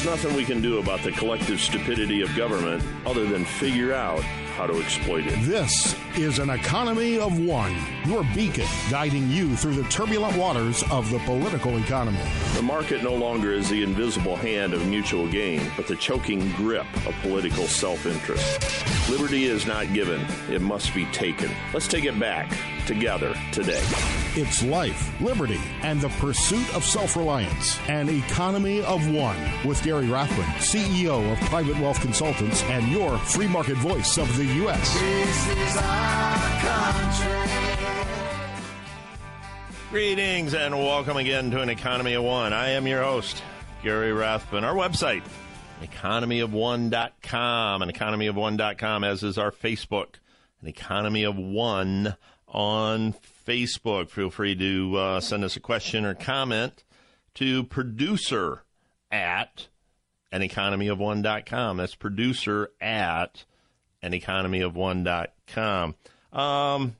There's nothing we can do about the collective stupidity of government other than figure out how to exploit it. This is an economy of one, your beacon guiding you through the turbulent waters of the political economy. The market no longer is the invisible hand of mutual gain, but the choking grip of political self interest. Liberty is not given, it must be taken. Let's take it back together today. It's life, liberty, and the pursuit of self reliance. An economy of one with Gary Rathbun, CEO of Private Wealth Consultants and your free market voice of the U.S. This is our country. Greetings and welcome again to an Economy of One. I am your host, Gary Rathbun. Our website, economyofone.com, and economyofone.com, as is our Facebook, an Economy of One on Facebook. Feel free to uh, send us a question or comment to producer at an economyofone.com. That's producer at an economyofone.com. Um,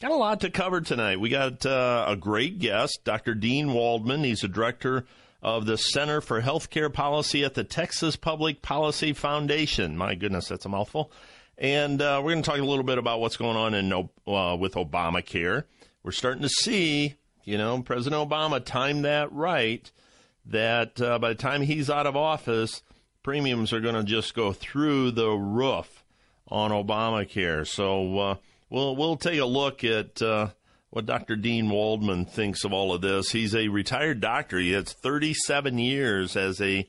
Got a lot to cover tonight. We got uh, a great guest, Dr. Dean Waldman. He's the director of the Center for Healthcare Policy at the Texas Public Policy Foundation. My goodness, that's a mouthful. And uh, we're going to talk a little bit about what's going on in uh, with Obamacare. We're starting to see, you know, President Obama timed that right. That uh, by the time he's out of office, premiums are going to just go through the roof on Obamacare. So uh, we'll we'll take a look at uh, what Dr. Dean Waldman thinks of all of this. He's a retired doctor. He has 37 years as a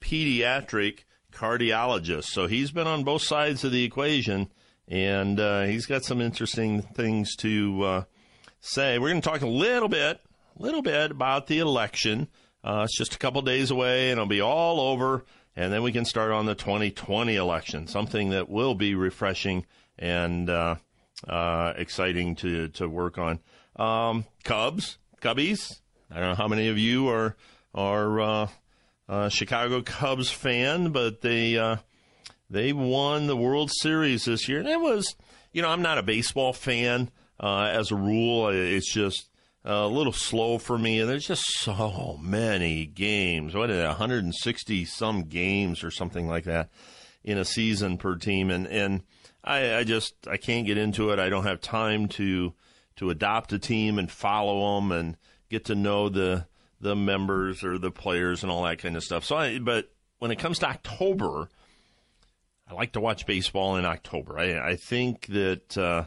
pediatric cardiologist, so he's been on both sides of the equation, and uh, he's got some interesting things to uh, say. We're going to talk a little bit, little bit about the election. Uh, it's just a couple days away, and it'll be all over. And then we can start on the 2020 election, something that will be refreshing and uh, uh, exciting to, to work on. Um, Cubs, Cubbies. I don't know how many of you are are uh, uh, Chicago Cubs fan, but they uh, they won the World Series this year. And it was, you know, I'm not a baseball fan uh, as a rule. It's just a little slow for me, and there's just so many games. What is it, 160 some games or something like that in a season per team, and and I, I just I can't get into it. I don't have time to to adopt a team and follow them and get to know the the members or the players and all that kind of stuff. So, I, but when it comes to October, I like to watch baseball in October. I, I think that uh,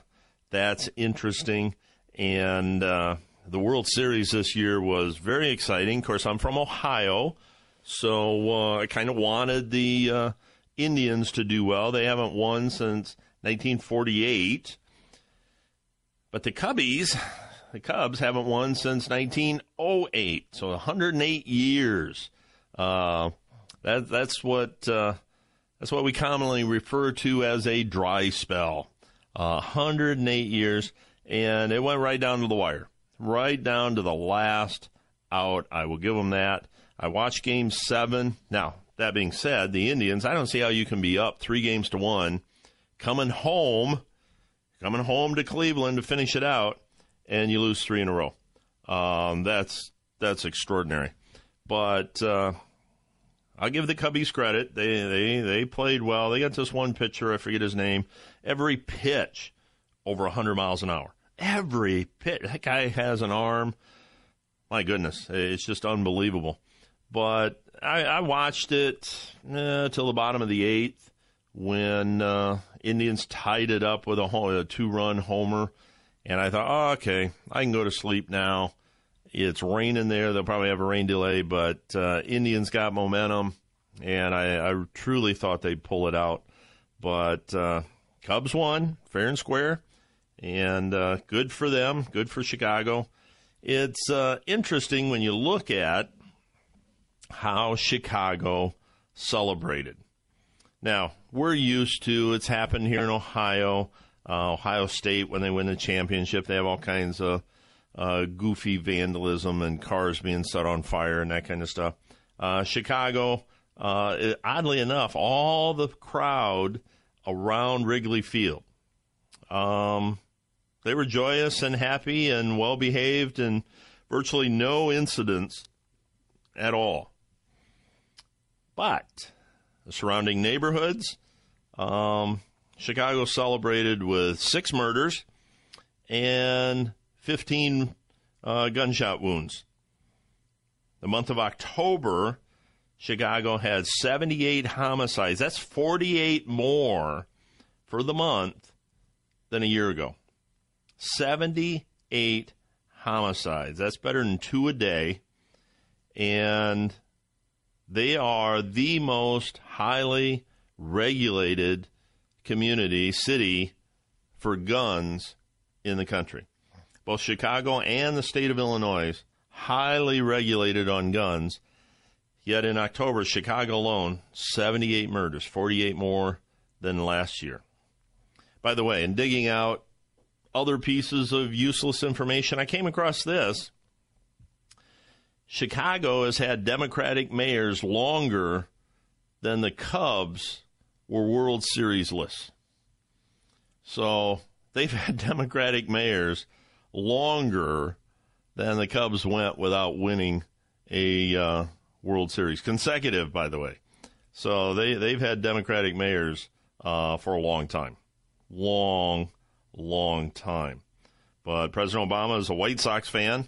that's interesting and. Uh, the World Series this year was very exciting. Of course, I'm from Ohio, so uh, I kind of wanted the uh, Indians to do well. They haven't won since 1948, but the Cubbies, the Cubs haven't won since 1908. So 108 years. Uh, that, that's what uh, that's what we commonly refer to as a dry spell. 108 years, and it went right down to the wire right down to the last out. I will give them that. I watched game seven. Now, that being said, the Indians, I don't see how you can be up three games to one, coming home, coming home to Cleveland to finish it out, and you lose three in a row. Um, that's that's extraordinary. But uh, I'll give the Cubbies credit. They they they played well. They got this one pitcher, I forget his name. Every pitch over 100 miles an hour every pitch. That guy has an arm. My goodness, it's just unbelievable. But I, I watched it uh, till the bottom of the eighth when uh, Indians tied it up with a, a two-run homer, And I thought, oh, okay, I can go to sleep now. It's raining there. They'll probably have a rain delay, but uh, Indians got momentum, and I, I truly thought they'd pull it out. But uh, Cubs won fair and square, and uh, good for them. Good for Chicago. It's uh, interesting when you look at how Chicago celebrated. Now, we're used to it's happened here in Ohio, uh, Ohio State when they win the championship. They have all kinds of uh, goofy vandalism and cars being set on fire and that kind of stuff. Uh, Chicago, uh, oddly enough, all the crowd around Wrigley Field, um, they were joyous and happy and well behaved and virtually no incidents at all. But the surrounding neighborhoods, um, Chicago celebrated with six murders and 15 uh, gunshot wounds. The month of October, Chicago had 78 homicides. That's 48 more for the month than a year ago. 78 homicides. That's better than two a day. And they are the most highly regulated community, city for guns in the country. Both Chicago and the state of Illinois highly regulated on guns. Yet in October, Chicago alone, 78 murders, 48 more than last year. By the way, in digging out other pieces of useless information, I came across this. Chicago has had Democratic mayors longer than the Cubs were World Series lists. So they've had Democratic mayors longer than the Cubs went without winning a uh, World Series consecutive, by the way. So they they've had Democratic mayors uh, for a long time, long, long time. But President Obama is a White Sox fan,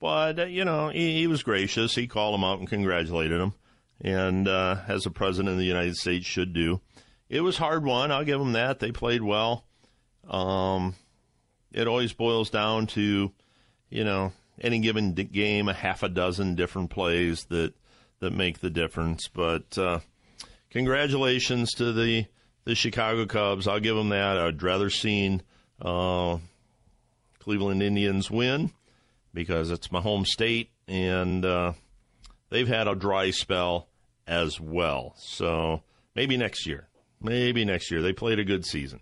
but uh, you know he, he was gracious. He called him out and congratulated him, and uh, as a president of the United States should do. It was hard won. I'll give them that. They played well. Um, it always boils down to, you know, any given game, a half a dozen different plays that that make the difference. But uh, congratulations to the the Chicago Cubs. I'll give them that. I'd rather seen uh, Cleveland Indians win because it's my home state, and uh, they've had a dry spell as well. So maybe next year. Maybe next year. They played a good season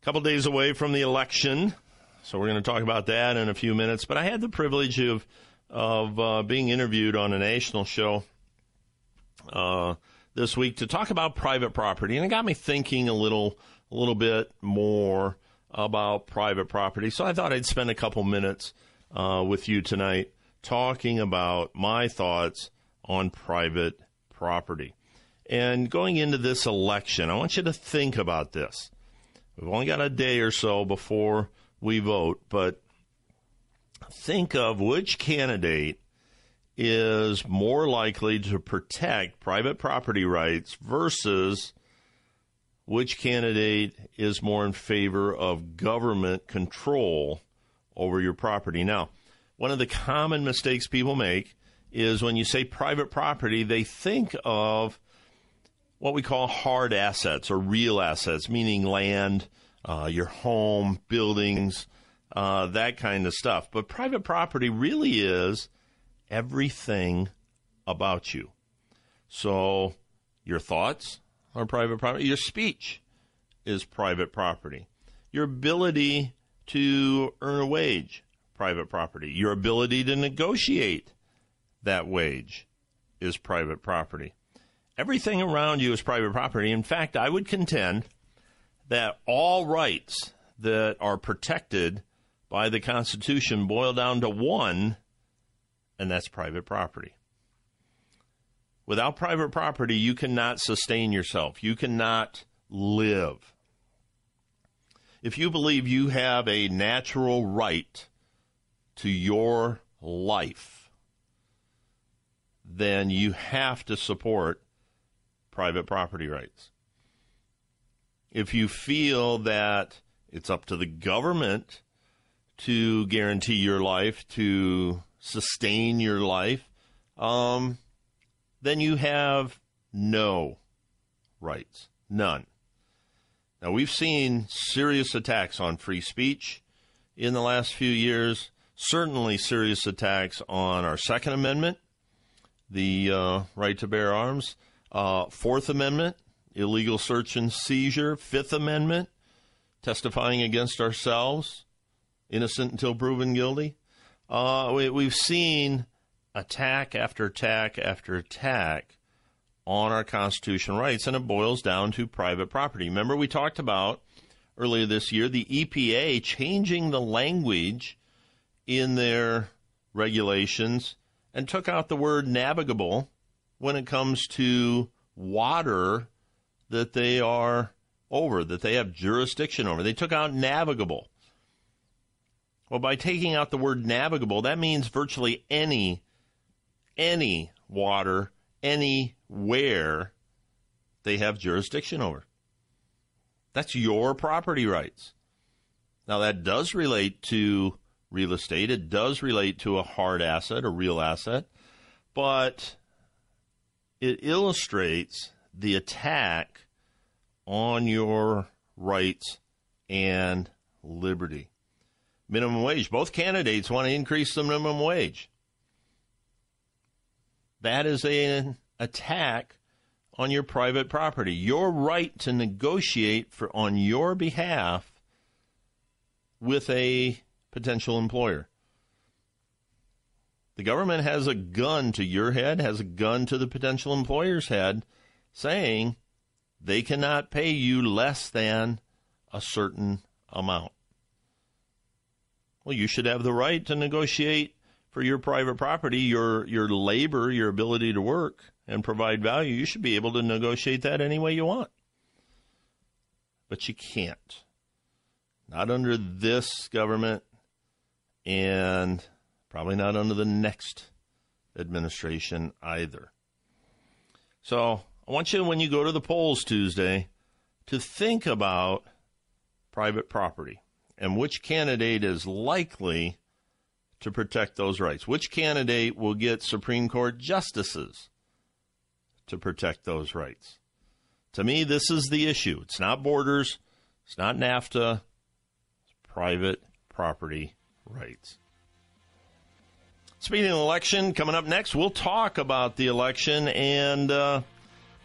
A couple days away from the election, so we're going to talk about that in a few minutes. But I had the privilege of of uh, being interviewed on a national show uh, this week to talk about private property, and it got me thinking a little a little bit more about private property. So I thought I'd spend a couple minutes uh, with you tonight talking about my thoughts on private property. And going into this election, I want you to think about this. We've only got a day or so before we vote, but think of which candidate is more likely to protect private property rights versus which candidate is more in favor of government control over your property. Now, one of the common mistakes people make is when you say private property, they think of what we call hard assets or real assets, meaning land, uh, your home, buildings, uh, that kind of stuff. But private property really is everything about you. So your thoughts are private property, your speech is private property, your ability to earn a wage, private property, your ability to negotiate that wage is private property everything around you is private property. In fact, I would contend that all rights that are protected by the Constitution boil down to one, and that's private property. Without private property, you cannot sustain yourself. You cannot live. If you believe you have a natural right to your life, then you have to support private property rights. If you feel that it's up to the government to guarantee your life, to sustain your life, um, then you have no rights. None. Now, we've seen serious attacks on free speech in the last few years, certainly serious attacks on our Second Amendment, the uh, right to bear arms, uh, Fourth Amendment, illegal search and seizure, Fifth Amendment, testifying against ourselves, innocent until proven guilty. Uh, we, we've seen attack after attack after attack on our constitutional rights, and it boils down to private property. Remember, we talked about earlier this year the EPA changing the language in their regulations and took out the word navigable when it comes to water that they are over, that they have jurisdiction over. They took out navigable. Well, by taking out the word navigable, that means virtually any any water anywhere they have jurisdiction over. That's your property rights. Now that does relate to real estate. It does relate to a hard asset, a real asset, but it illustrates the attack on your rights and liberty. Minimum wage. Both candidates want to increase the minimum wage. That is an attack on your private property. Your right to negotiate for on your behalf with a potential employer. The government has a gun to your head, has a gun to the potential employer's head, saying they cannot pay you less than a certain amount. Well, you should have the right to negotiate for your private property, your your labor, your ability to work and provide value. You should be able to negotiate that any way you want. But you can't. Not under this government and probably not under the next administration either. So I want you, when you go to the polls Tuesday, to think about private property and which candidate is likely to protect those rights. Which candidate will get Supreme Court justices to protect those rights? To me, this is the issue. It's not borders, it's not NAFTA, it's private property rights. Speaking of election, coming up next, we'll talk about the election and uh,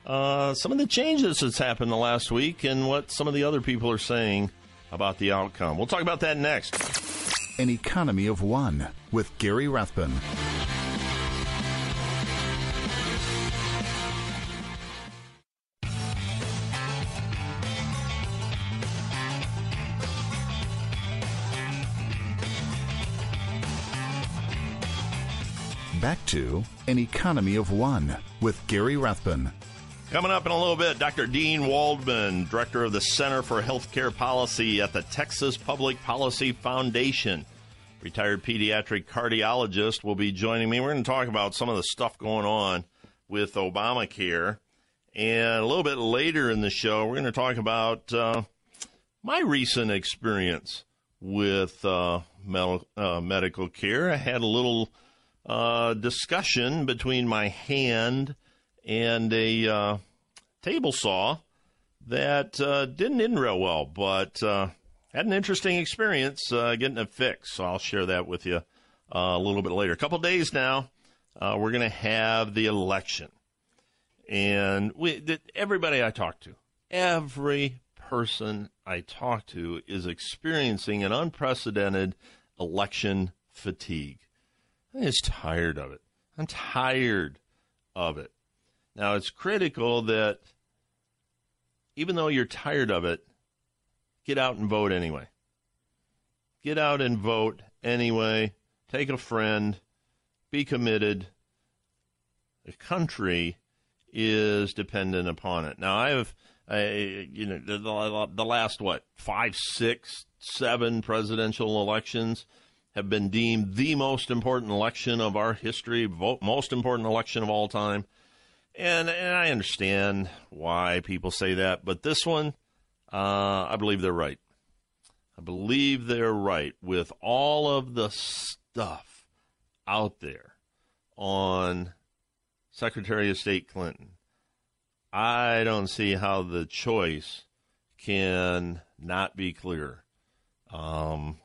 uh, some of the changes that's happened the last week and what some of the other people are saying about the outcome. We'll talk about that next. An Economy of One with Gary Rathbun. Back to An Economy of One with Gary Rathbun. Coming up in a little bit, Dr. Dean Waldman, Director of the Center for Healthcare Policy at the Texas Public Policy Foundation. Retired pediatric cardiologist will be joining me. We're going to talk about some of the stuff going on with Obamacare. And a little bit later in the show, we're going to talk about uh, my recent experience with uh, med- uh, medical care. I had a little uh, discussion between my hand and a uh, table saw that uh, didn't end real well, but uh, had an interesting experience uh, getting it fixed. So I'll share that with you uh, a little bit later. A couple days now, uh, we're going to have the election, and we, everybody I talk to, every person I talk to is experiencing an unprecedented election fatigue. I'm just tired of it. I'm tired of it. Now, it's critical that even though you're tired of it, get out and vote anyway. Get out and vote anyway. Take a friend. Be committed. The country is dependent upon it. Now, I have, I, you know, the, the last, what, five, six, seven presidential elections have been deemed the most important election of our history, most important election of all time. And, and I understand why people say that, but this one, uh, I believe they're right. I believe they're right with all of the stuff out there on Secretary of State Clinton. I don't see how the choice can not be clear. Um,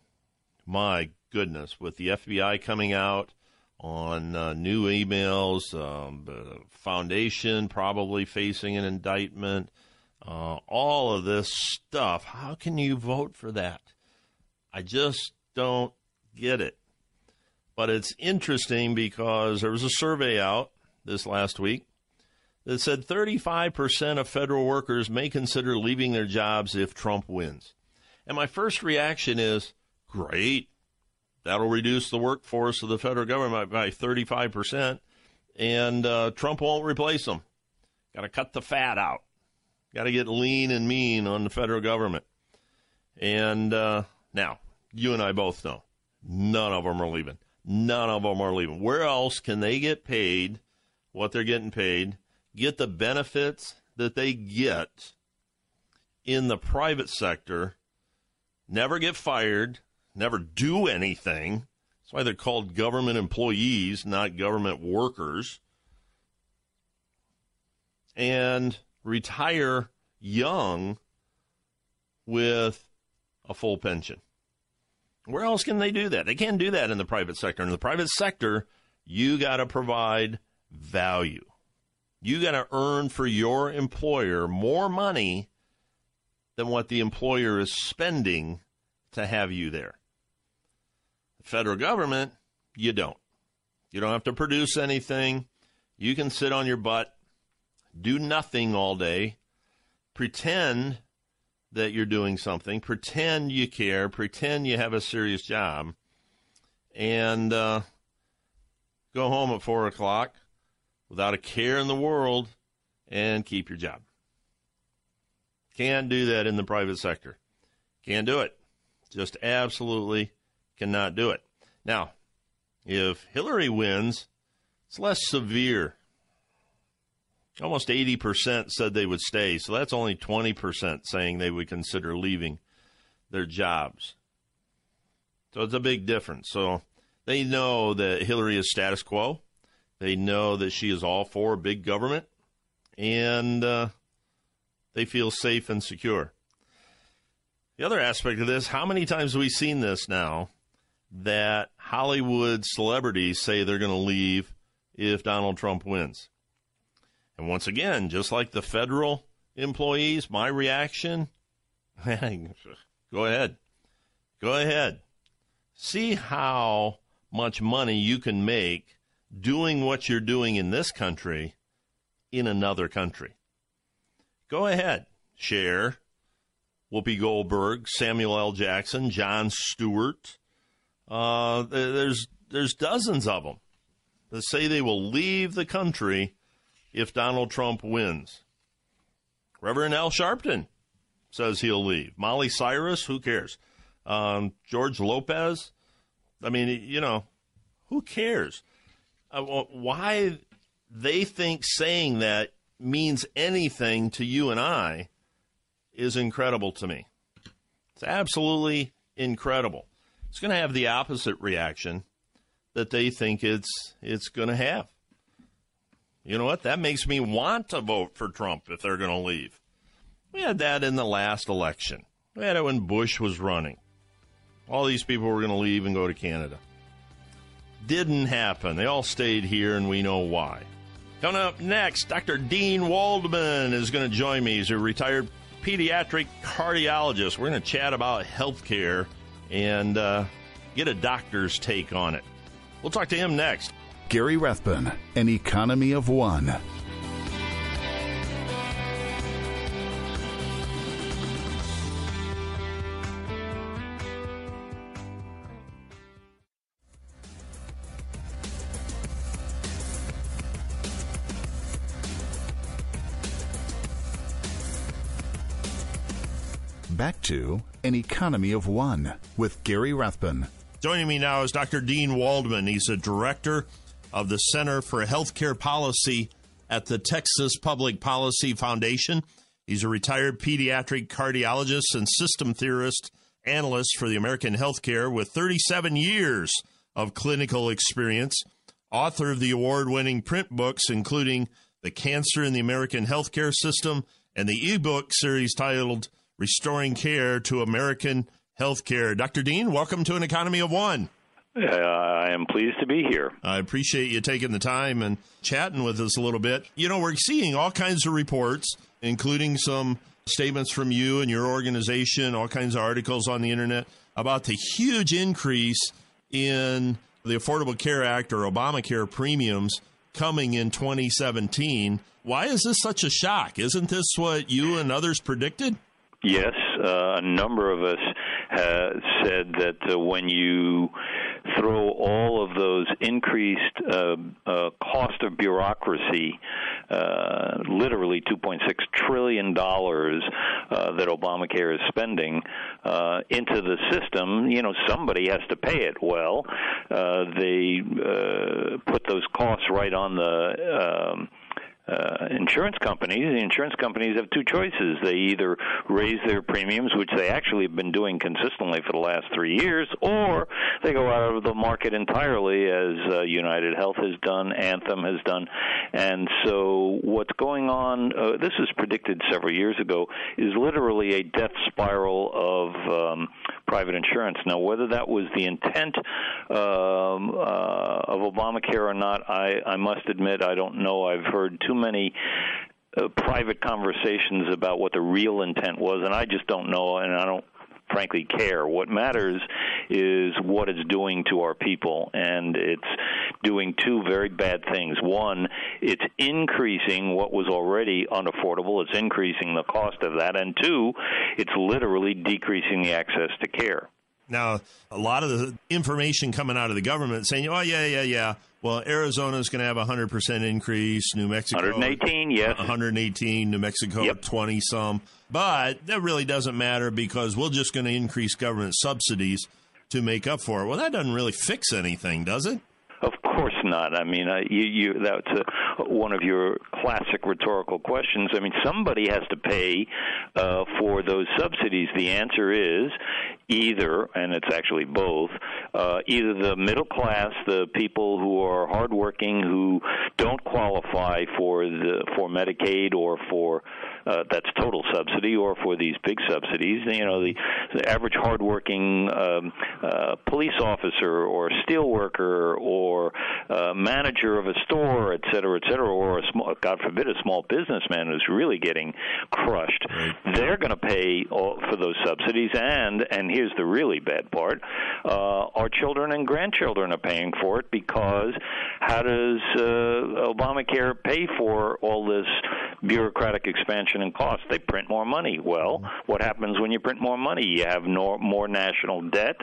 my goodness, with the FBI coming out on uh, new emails, um, the foundation probably facing an indictment, uh, all of this stuff, how can you vote for that? I just don't get it. But it's interesting because there was a survey out this last week that said 35% of federal workers may consider leaving their jobs if Trump wins. And my first reaction is great. That'll reduce the workforce of the federal government by 35%, and uh, Trump won't replace them. Got to cut the fat out. Got to get lean and mean on the federal government. And uh, now, you and I both know none of them are leaving. None of them are leaving. Where else can they get paid what they're getting paid, get the benefits that they get in the private sector, never get fired, never do anything? That's why they're called government employees, not government workers. And retire young with a full pension. Where else can they do that? They can't do that in the private sector. In the private sector, you got to provide value. You got to earn for your employer more money than what the employer is spending to have you there. Federal government, you don't. You don't have to produce anything. You can sit on your butt, do nothing all day, pretend that you're doing something, pretend you care, pretend you have a serious job, and uh, go home at four o'clock without a care in the world and keep your job. Can't do that in the private sector. Can't do it. Just absolutely cannot do it. Now, if Hillary wins, it's less severe. Almost 80% said they would stay, so that's only 20% saying they would consider leaving their jobs. So it's a big difference. So they know that Hillary is status quo. They know that she is all for big government, and uh, they feel safe and secure. The other aspect of this, how many times have we seen this now that Hollywood celebrities say they're going to leave if Donald Trump wins? And once again, just like the federal employees, my reaction go ahead. Go ahead. See how much money you can make doing what you're doing in this country in another country. Go ahead, share. Whoopi Goldberg, Samuel L. Jackson, Jon Stewart. Uh, there's there's dozens of them that say they will leave the country if Donald Trump wins. Reverend Al Sharpton says he'll leave. Molly Cyrus, who cares? Um, George Lopez. I mean, you know, who cares? uh, why they think saying that means anything to you and I is incredible to me. It's absolutely incredible. It's going to have the opposite reaction that they think it's it's going to have. You know what? That makes me want to vote for Trump if they're going to leave. We had that in the last election. We had it when Bush was running. All these people were going to leave and go to Canada. Didn't happen. They all stayed here, and we know why. Coming up next, Dr. Dean Waldman is going to join me. He's a retired pediatric cardiologist. We're going to chat about health care and uh, get a doctor's take on it. We'll talk to him next. Gary Rathbun, an economy of one. Back to an economy of one with Gary Rathbun. Joining me now is Dr. Dean Waldman. He's a director of the Center for Healthcare Policy at the Texas Public Policy Foundation. He's a retired pediatric cardiologist and system theorist analyst for the American Healthcare with 37 years of clinical experience, author of the award winning print books, including The Cancer in the American Healthcare System and the ebook series titled Restoring Care to American Healthcare. Dr. Dean, welcome to an economy of one. Uh, I am pleased to be here. I appreciate you taking the time and chatting with us a little bit. You know, we're seeing all kinds of reports, including some statements from you and your organization, all kinds of articles on the internet about the huge increase in the Affordable Care Act or Obamacare premiums coming in 2017. Why is this such a shock? Isn't this what you and others predicted? Yes, uh, a number of us have said that uh, when you throw all of those increased uh, uh, cost of bureaucracy, uh, literally 2.6 trillion dollars that Obamacare is spending uh, into the system, you know somebody has to pay it. Well, they put those costs right on the um, uh, insurance companies. The insurance companies have two choices. They either raise their premiums, which they actually have been doing consistently for the last three years, or they go out of the market entirely, as uh, United Health has done, Anthem has done. And so, what's going on, uh, this was predicted several years ago, is literally a death spiral of um, private insurance. Now, whether that was the intent um, uh, of Obamacare or not, I, I must admit I don't know. I've heard too many uh, private conversations about what the real intent was, and I just don't know, and I don't frankly care. What matters is what it's doing to our people, and it's doing two very bad things. One, it's increasing what was already unaffordable, it's increasing the cost of that, and two, it's literally decreasing the access to care. Now, a lot of the information coming out of the government saying, oh, yeah, yeah, yeah. Well, Arizona is going to have a 100% increase. New Mexico. 118, yes. 118. New Mexico, Yep. 20 some. But that really doesn't matter because we're just going to increase government subsidies to make up for it. Well, that doesn't really fix anything, does it? Of course not. I mean, uh, you, you, that's a, one of your classic rhetorical questions. I mean, somebody has to pay uh, for those subsidies. The answer is either, and it's actually both, uh, either the middle class, the people who are hardworking, who don't qualify for the for Medicaid or for uh, that's total subsidy, or for these big subsidies. You know, the, the average hardworking um, uh, police officer or steel worker or uh, manager of a store, et cetera, et cetera, or a small, God forbid, a small businessman who's really getting crushed. They're going to pay all, for those subsidies, and and here's the really bad part: uh, our children and grandchildren are paying for it because how does uh, Obamacare pay for all this bureaucratic expansion and cost? They print more money. Well, what happens when you print more money? You have no, more national debt,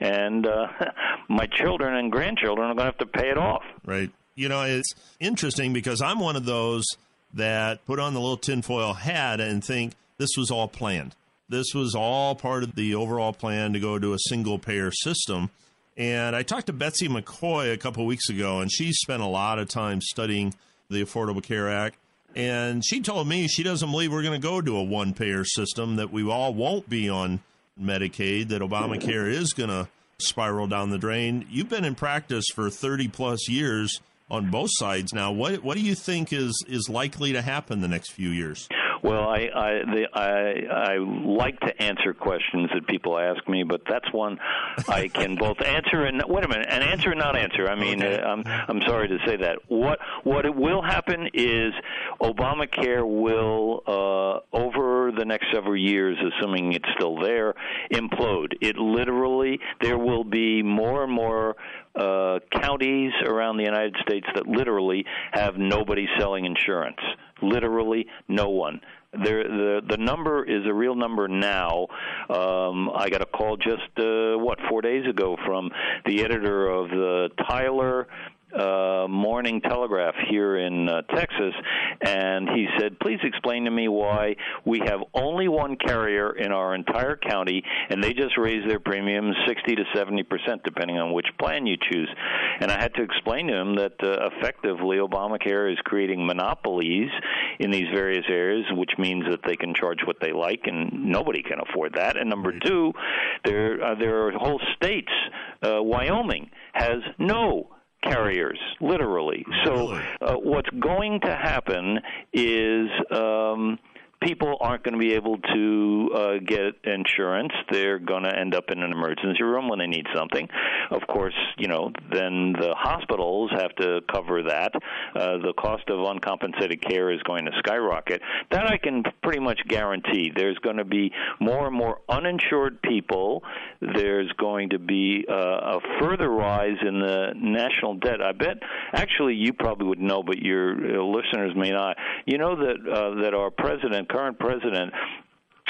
and uh, my children and grandchildren are going to have to pay it off. Right. You know, it's interesting because I'm one of those that put on the little tinfoil hat and think this was all planned. This was all part of the overall plan to go to a single payer system. And I talked to Betsy McCaughey a couple weeks ago, and she spent a lot of time studying the Affordable Care Act. And she told me she doesn't believe we're going to go to a one payer system, that we all won't be on Medicaid, that Obamacare is going to spiral down the drain. You've been in practice for 30 plus years on both sides now. What, what do you think is, is likely to happen the next few years? Well, I I, the, I I like to answer questions that people ask me, but that's one I can both answer and wait a minute, and answer and not answer. I mean, Okay. uh, I'm I'm sorry to say that. What what it will happen is Obamacare will uh, over the next several years, assuming it's still there, implode. It literally there will be more and more uh, counties around the United States that literally have nobody selling insurance. Literally, no one. There, the the number is a real number now. Um, I got a call just uh, what four days ago from the editor of the Tyler uh, Morning Telegraph here in uh, Texas, and he said, "Please explain to me why we have only one carrier in our entire county, and they just raise their premiums 60 to 70 percent, depending on which plan you choose." And I had to explain to him that uh, effectively Obamacare is creating monopolies in these various areas, which means that they can charge what they like, and nobody can afford that. And number two, there uh, there are whole states. Uh, Wyoming has no carriers, literally. So uh, what's going to happen is. Um, people aren't going to be able to uh, get insurance. They're going to end up in an emergency room when they need something. Of course, you know, then the hospitals have to cover that. Uh, the cost of uncompensated care is going to skyrocket. That I can pretty much guarantee. There's going to be more and more uninsured people. There's going to be uh, a further rise in the national debt. I bet, actually, you probably would know, but your uh, listeners may not. You know that uh, that our president, current president,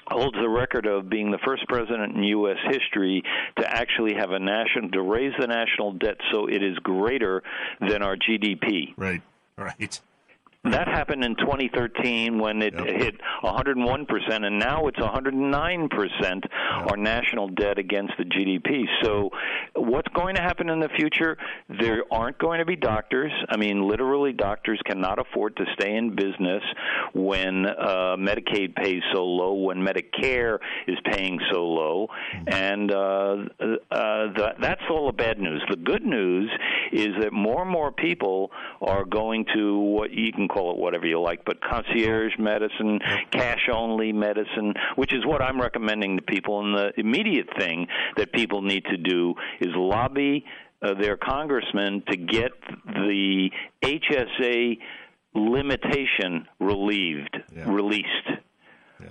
holds the record of being the first president in U.S. history to actually have a national to raise the national debt so it is greater than our GDP. Right. Right. That happened in 2013 when it Yep. hit 101%, and now it's 109% our national debt against the GDP. So, what's going to happen in the future? There aren't going to be doctors. I mean, literally, doctors cannot afford to stay in business when uh, Medicaid pays so low, when Medicare is paying so low, and uh, uh, the, that's all the bad news. The good news is that more and more people are going to what you can call it whatever you like, but concierge medicine, cash only medicine, which is what I'm recommending to people. And the immediate thing that people need to do is lobby uh, their congressman to get the HSA limitation relieved, Yeah. released. Yeah.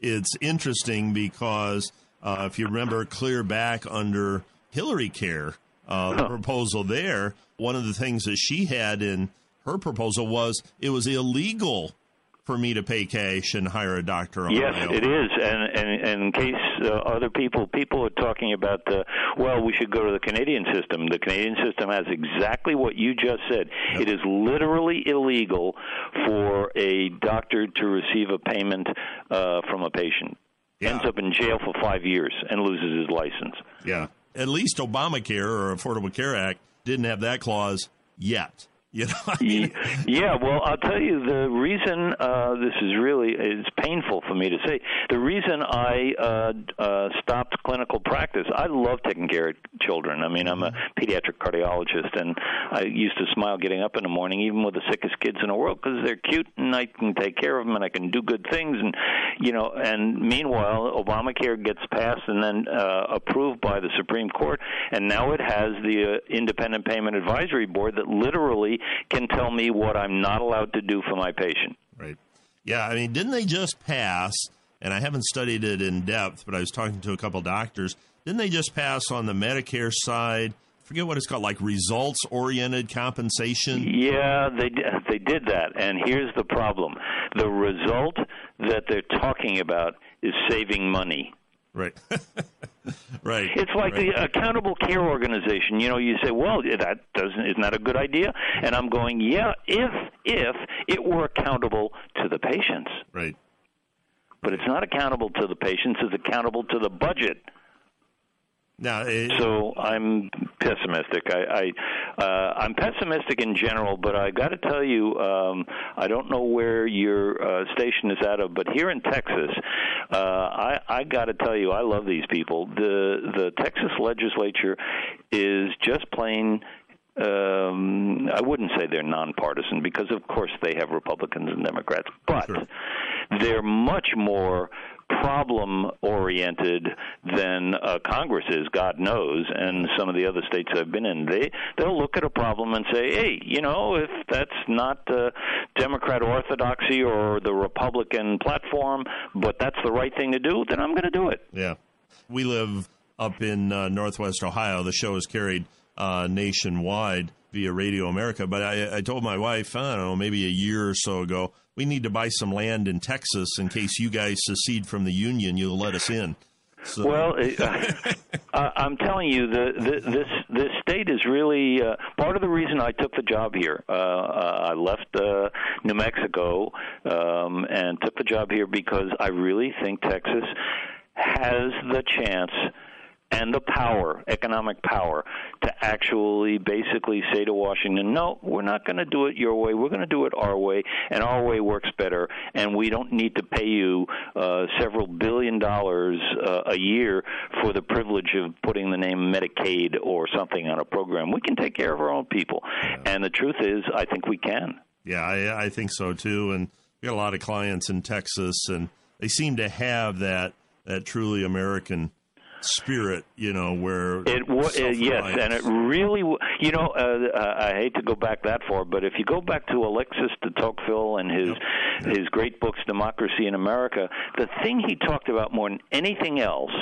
It's interesting because uh, if you remember clear back under Hillary Care, uh, the proposal there, one of the things that she had in her proposal was it was illegal for me to pay cash and hire a doctor on Yes, my own. it is, and and, and in case uh, other people people are talking about the well, we should go to the Canadian system. The Canadian system has exactly what you just said. It is literally illegal for a doctor to receive a payment uh, from a patient. Yeah. Ends up in jail for five years and loses his license. Yeah. At least Obamacare or Affordable Care Act didn't have that clause yet. You know, I mean, Yeah, well, I'll tell you the reason. Uh, this is really it's painful for me to say. The reason I uh, uh, stopped clinical practice. I love taking care of children. I mean, I'm a pediatric cardiologist, and I used to smile getting up in the morning, even with the sickest kids in the world, because they're cute and I can take care of them and I can do good things. And you know, and meanwhile, Obamacare gets passed and then uh, approved by the Supreme Court, and now it has the uh, Independent Payment Advisory Board that literally can tell me what I'm not allowed to do for my patient. Right. Yeah, I mean, didn't they just pass? And I haven't studied it in depth, but I was talking to a couple doctors. Didn't they just pass on the Medicare side? Forget what it's called, like results-oriented compensation. Yeah, they they did that, and here's the problem: the result that they're talking about is saving money. Right. right. It's like right. the accountable care organization. You know, you say, "Well, that doesn't isn't that a good idea?" And I'm going, "Yeah, if if it were accountable to the patients, right. but it's not accountable to the patients. It's accountable to the budget." Now, it, So I'm pessimistic. I, I uh, I'm pessimistic in general, but I got to tell you, um, I don't know where your uh, station is out of, but here in Texas, uh, I, I got to tell you, I love these people. The the Texas legislature is just plain. Um, I wouldn't say they're nonpartisan because, of course, they have Republicans and Democrats, but Sure. they're much more problem oriented than uh, Congress is, God knows, and some of the other states I've been in. They they'll look at a problem and say, hey, you know, if that's not uh, Democrat orthodoxy or the Republican platform, but that's the right thing to do, then I'm going to do it. Yeah. We live up in uh, Northwest Ohio. The show is carried uh, nationwide via Radio America. But I, I told my wife, I don't know, maybe a year or so ago, we need to buy some land in Texas in case you guys secede from the Union. You'll let us in. So, Well, uh, I'm telling you, the, the, this this state is really uh, part of the reason I took the job here. Uh, uh, I left uh, New Mexico um, and took the job here because I really think Texas has the chance and the power, economic power, to actually basically say to Washington, no, we're not going to do it your way. We're going to do it our way, and our way works better, and we don't need to pay you uh, several billion dollars uh, a year for the privilege of putting the name Medicaid or something on a program. We can take care of our own people. And the truth is, I think we can. yeah, I, I think so too. And we got a lot of clients in Texas, and they seem to have that that truly American spirit. You know, where It wa- uh, yes, and it really, you know, uh, I hate to go back that far, but if you go back to Alexis de Tocqueville and his his great books, Democracy in America, the thing he talked about more than anything else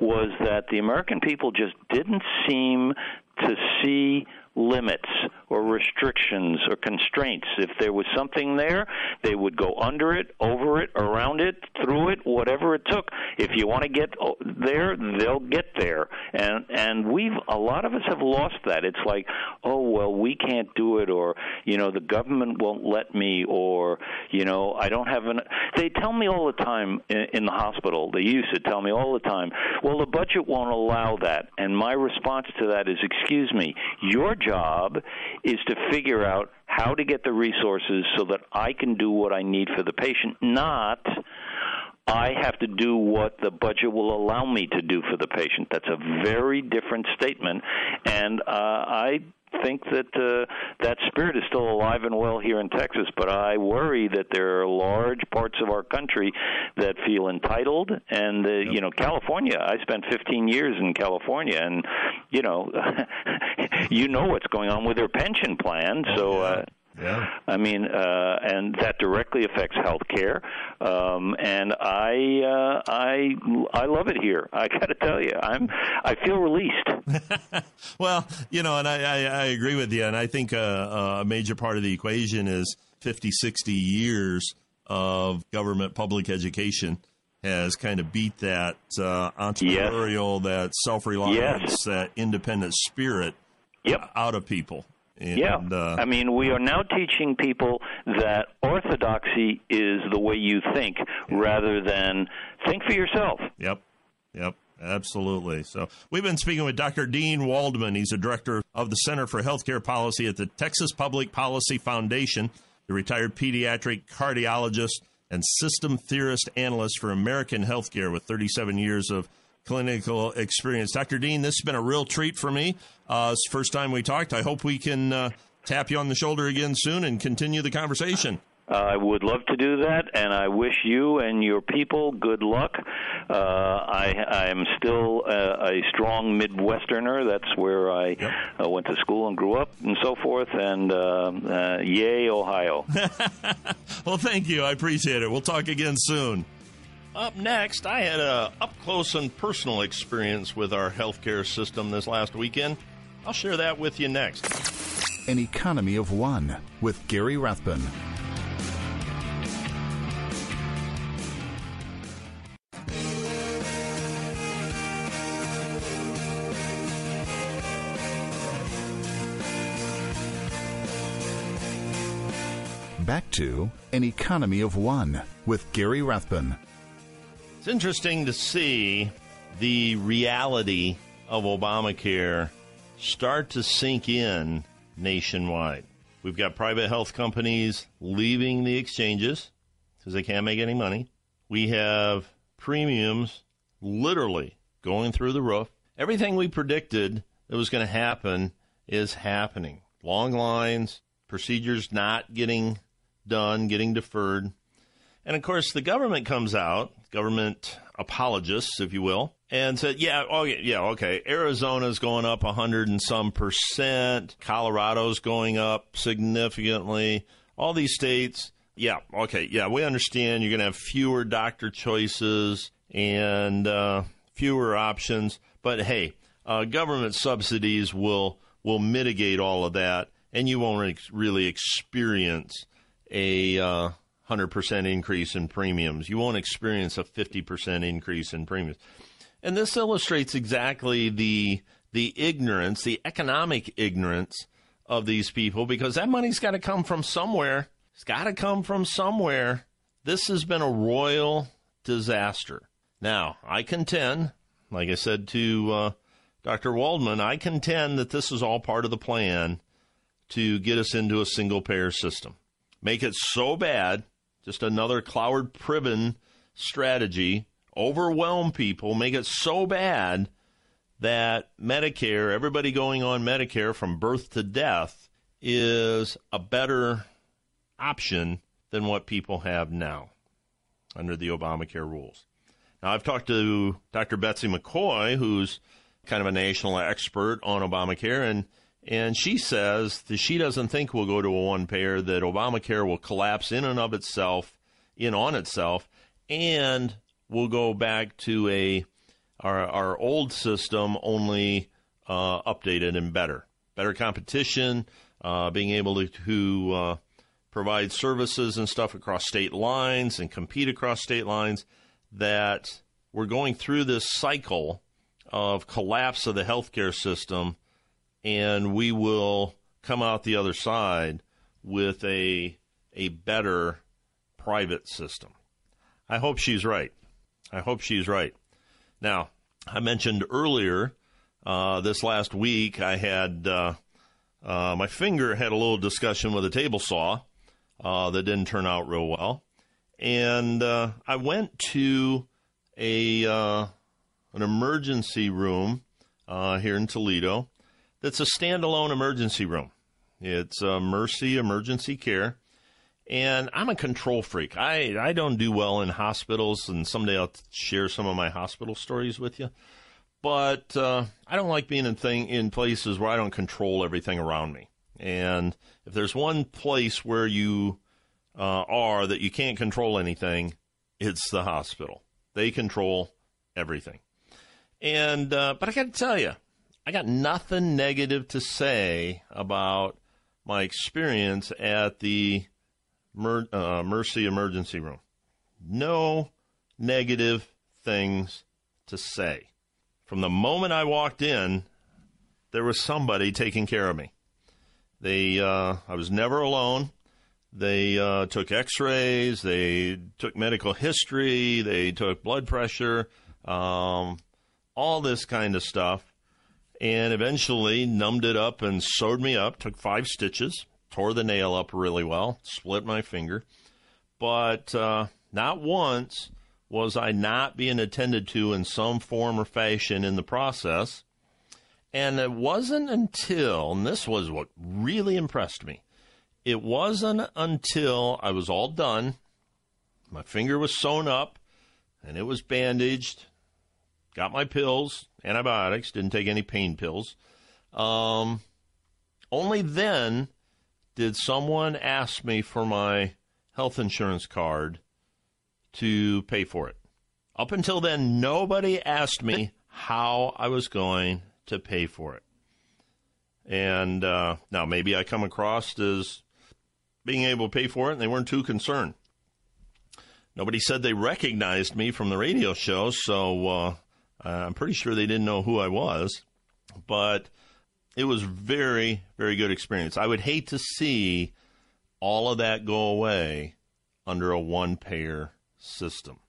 was that the American people just didn't seem to see limits or restrictions or constraints. If there was something there, they would go under it, over it, around it, through it, whatever it took. If you want to get there, they'll get there. And and we've a lot of us have lost that. It's like, oh well, we can't do it, or you know, the government won't let me, or you know, I don't have an. They tell me all the time in, in the hospital. They used to tell me all the time. Well, the budget won't allow that. And my response to that is, excuse me, your job is to figure out how to get the resources so that I can do what I need for the patient, not I have to do what the budget will allow me to do for the patient. That's a very different statement, and uh, I think that uh, that spirit is still alive and well here in Texas. But I worry that there are large parts of our country that feel entitled, and uh, you know, California. I spent 15 years in California, and you know, you know what's going on with their pension plan. So. Uh, yeah. I mean, uh, and that directly affects health care. Um, and I, uh, I, I love it here. I got to tell you, I'm, I feel released. Well, you know, and I, I, I agree with you. And I think uh, a major part of the equation is 50, 60 years of government public education has kind of beat that uh, entrepreneurial, that self reliance, Yes. that independent spirit Yep. out of people. And, Yeah, uh, I mean, we are now teaching people that orthodoxy is the way you think, rather than think for yourself. Yep. Yep. Absolutely. So we've been speaking with Dr. Dean Waldman. He's a director of the Center for Healthcare Policy at the Texas Public Policy Foundation, the retired pediatric cardiologist and system theorist analyst for American healthcare with 37 years of clinical experience. Dr. Dean, this has been a real treat for me. Uh, it's first time we talked. I hope we can uh, tap you on the shoulder again soon and continue the conversation. I would love to do that, and I wish you and your people good luck. Uh, I, I am still a, a strong Midwesterner. That's where I uh, went to school and grew up, and so forth. And uh, uh, yay, Ohio! Well, thank you. I appreciate it. We'll talk again soon. Up next, I had a up close and personal experience with our healthcare system this last weekend. I'll share that with you next. An Economy of One with Gary Rathbun. Back to An Economy of One with Gary Rathbun. It's interesting to see the reality of Obamacare start to sink in nationwide. We've got private health companies leaving the exchanges because they can't make any money. We have premiums literally going through the roof. Everything we predicted that was going to happen is happening. Long lines, procedures not getting done, getting deferred. And of course, the government comes out, government apologists, if you will, and said, yeah, oh, yeah, okay. Arizona's going up a hundred and some percent. Colorado's going up significantly. All these states, yeah, okay, yeah, we understand you're going to have fewer doctor choices and uh, fewer options. But hey, uh, government subsidies will will mitigate all of that, and you won't really experience a uh, 100% increase in premiums. You won't experience a 50% increase in premiums. And this illustrates exactly the the ignorance, the economic ignorance of these people because that money's got to come from somewhere. It's got to come from somewhere. This has been a royal disaster. Now, I contend, like I said to uh, Dr. Waldman, I contend that this is all part of the plan to get us into a single payer system. Make it so bad, just another Cloward Piven strategy, overwhelm people, make it so bad that Medicare, everybody going on Medicare from birth to death, is a better option than what people have now under the Obamacare rules. Now, I've talked to Dr. Betsy McCaughey, who's kind of a national expert on Obamacare, and and she says that she doesn't think we'll go to a one payer, that Obamacare will collapse in and of itself, in on itself, and we'll go back to a our, our old system, only uh, updated and better. Better competition, uh, being able to, to uh, provide services and stuff across state lines and compete across state lines. That we're going through this cycle of collapse of the healthcare system, and we will come out the other side with a a better private system. I hope she's right. I hope she's right. Now, I mentioned earlier uh, this last week I had uh, uh, my finger had a little discussion with a table saw uh, that didn't turn out real well, and uh, I went to a uh, an emergency room here in Toledo. That's a standalone emergency room. It's a Mercy Emergency Care. And I'm a control freak. I, I don't do well in hospitals, and someday I'll share some of my hospital stories with you. But uh, I don't like being in thing in places where I don't control everything around me. And if there's one place where you uh, are that you can't control anything, it's the hospital. They control everything. And uh, but I got to tell you, I got nothing negative to say about my experience at the Mer- uh, Mercy Emergency Room. No negative things to say. From the moment I walked in, there was somebody taking care of me. They, uh, I was never alone. They uh, took X-rays. They took medical history. They took blood pressure. Um, all this kind of stuff, and eventually numbed it up and sewed me up. Took five stitches tore the nail up really well, split my finger. But uh, not once was I not being attended to in some form or fashion in the process. And it wasn't until, and this was what really impressed me, it wasn't until I was all done, my finger was sewn up, and it was bandaged, got my pills, antibiotics, didn't take any pain pills. Um, only then did someone ask me for my health insurance card to pay for it. Up until then, nobody asked me how I was going to pay for it. And uh, now maybe I come across as being able to pay for it, and they weren't too concerned. Nobody said they recognized me from the radio show, so uh, Uh, I'm pretty sure they didn't know who I was. But it was very, very good experience. I would hate to see all of that go away under a one payer system.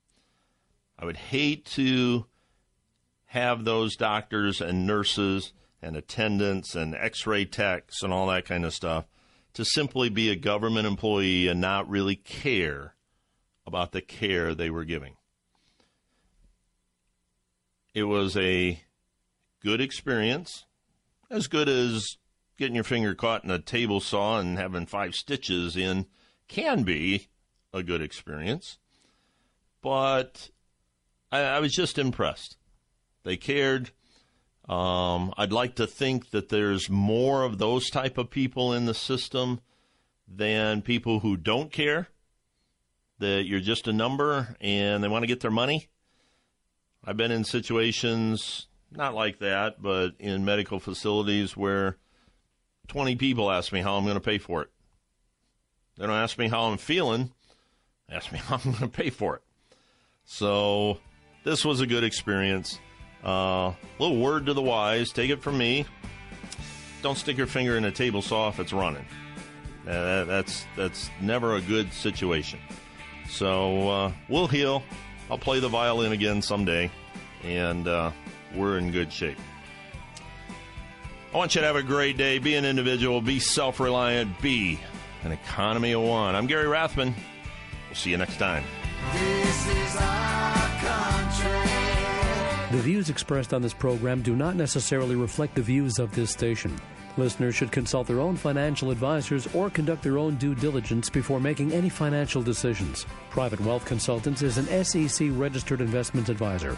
I would hate to have those doctors and nurses and attendants and x ray techs and all that kind of stuff to simply be a government employee and not really care about the care they were giving. It was a good experience as good as getting your finger caught in a table saw and having five stitches in can be a good experience. But I, I was just impressed. They cared. Um, I'd like to think that there's more of those type of people in the system than people who don't care. That you're just a number and they want to get their money. I've been in situations not like that, but in medical facilities where 20 people ask me how I'm going to pay for it. They don't ask me how I'm feeling, ask me how I'm going to pay for it. So this was a good experience. Uh, little word to the wise. Take it from me. Don't stick your finger in a table saw if it's running. Uh, that's that's never a good situation. So uh, we'll heal. I'll play the violin again someday, and uh, we're in good shape. I want you to have a great day. Be an individual. Be self reliant. Be an economy of one. I'm Gary Rathbun. We'll see you next time. This is our country. The views expressed on this program do not necessarily reflect the views of this station. Listeners should consult their own financial advisors or conduct their own due diligence before making any financial decisions. Private Wealth Consultants is an SEC registered investment advisor.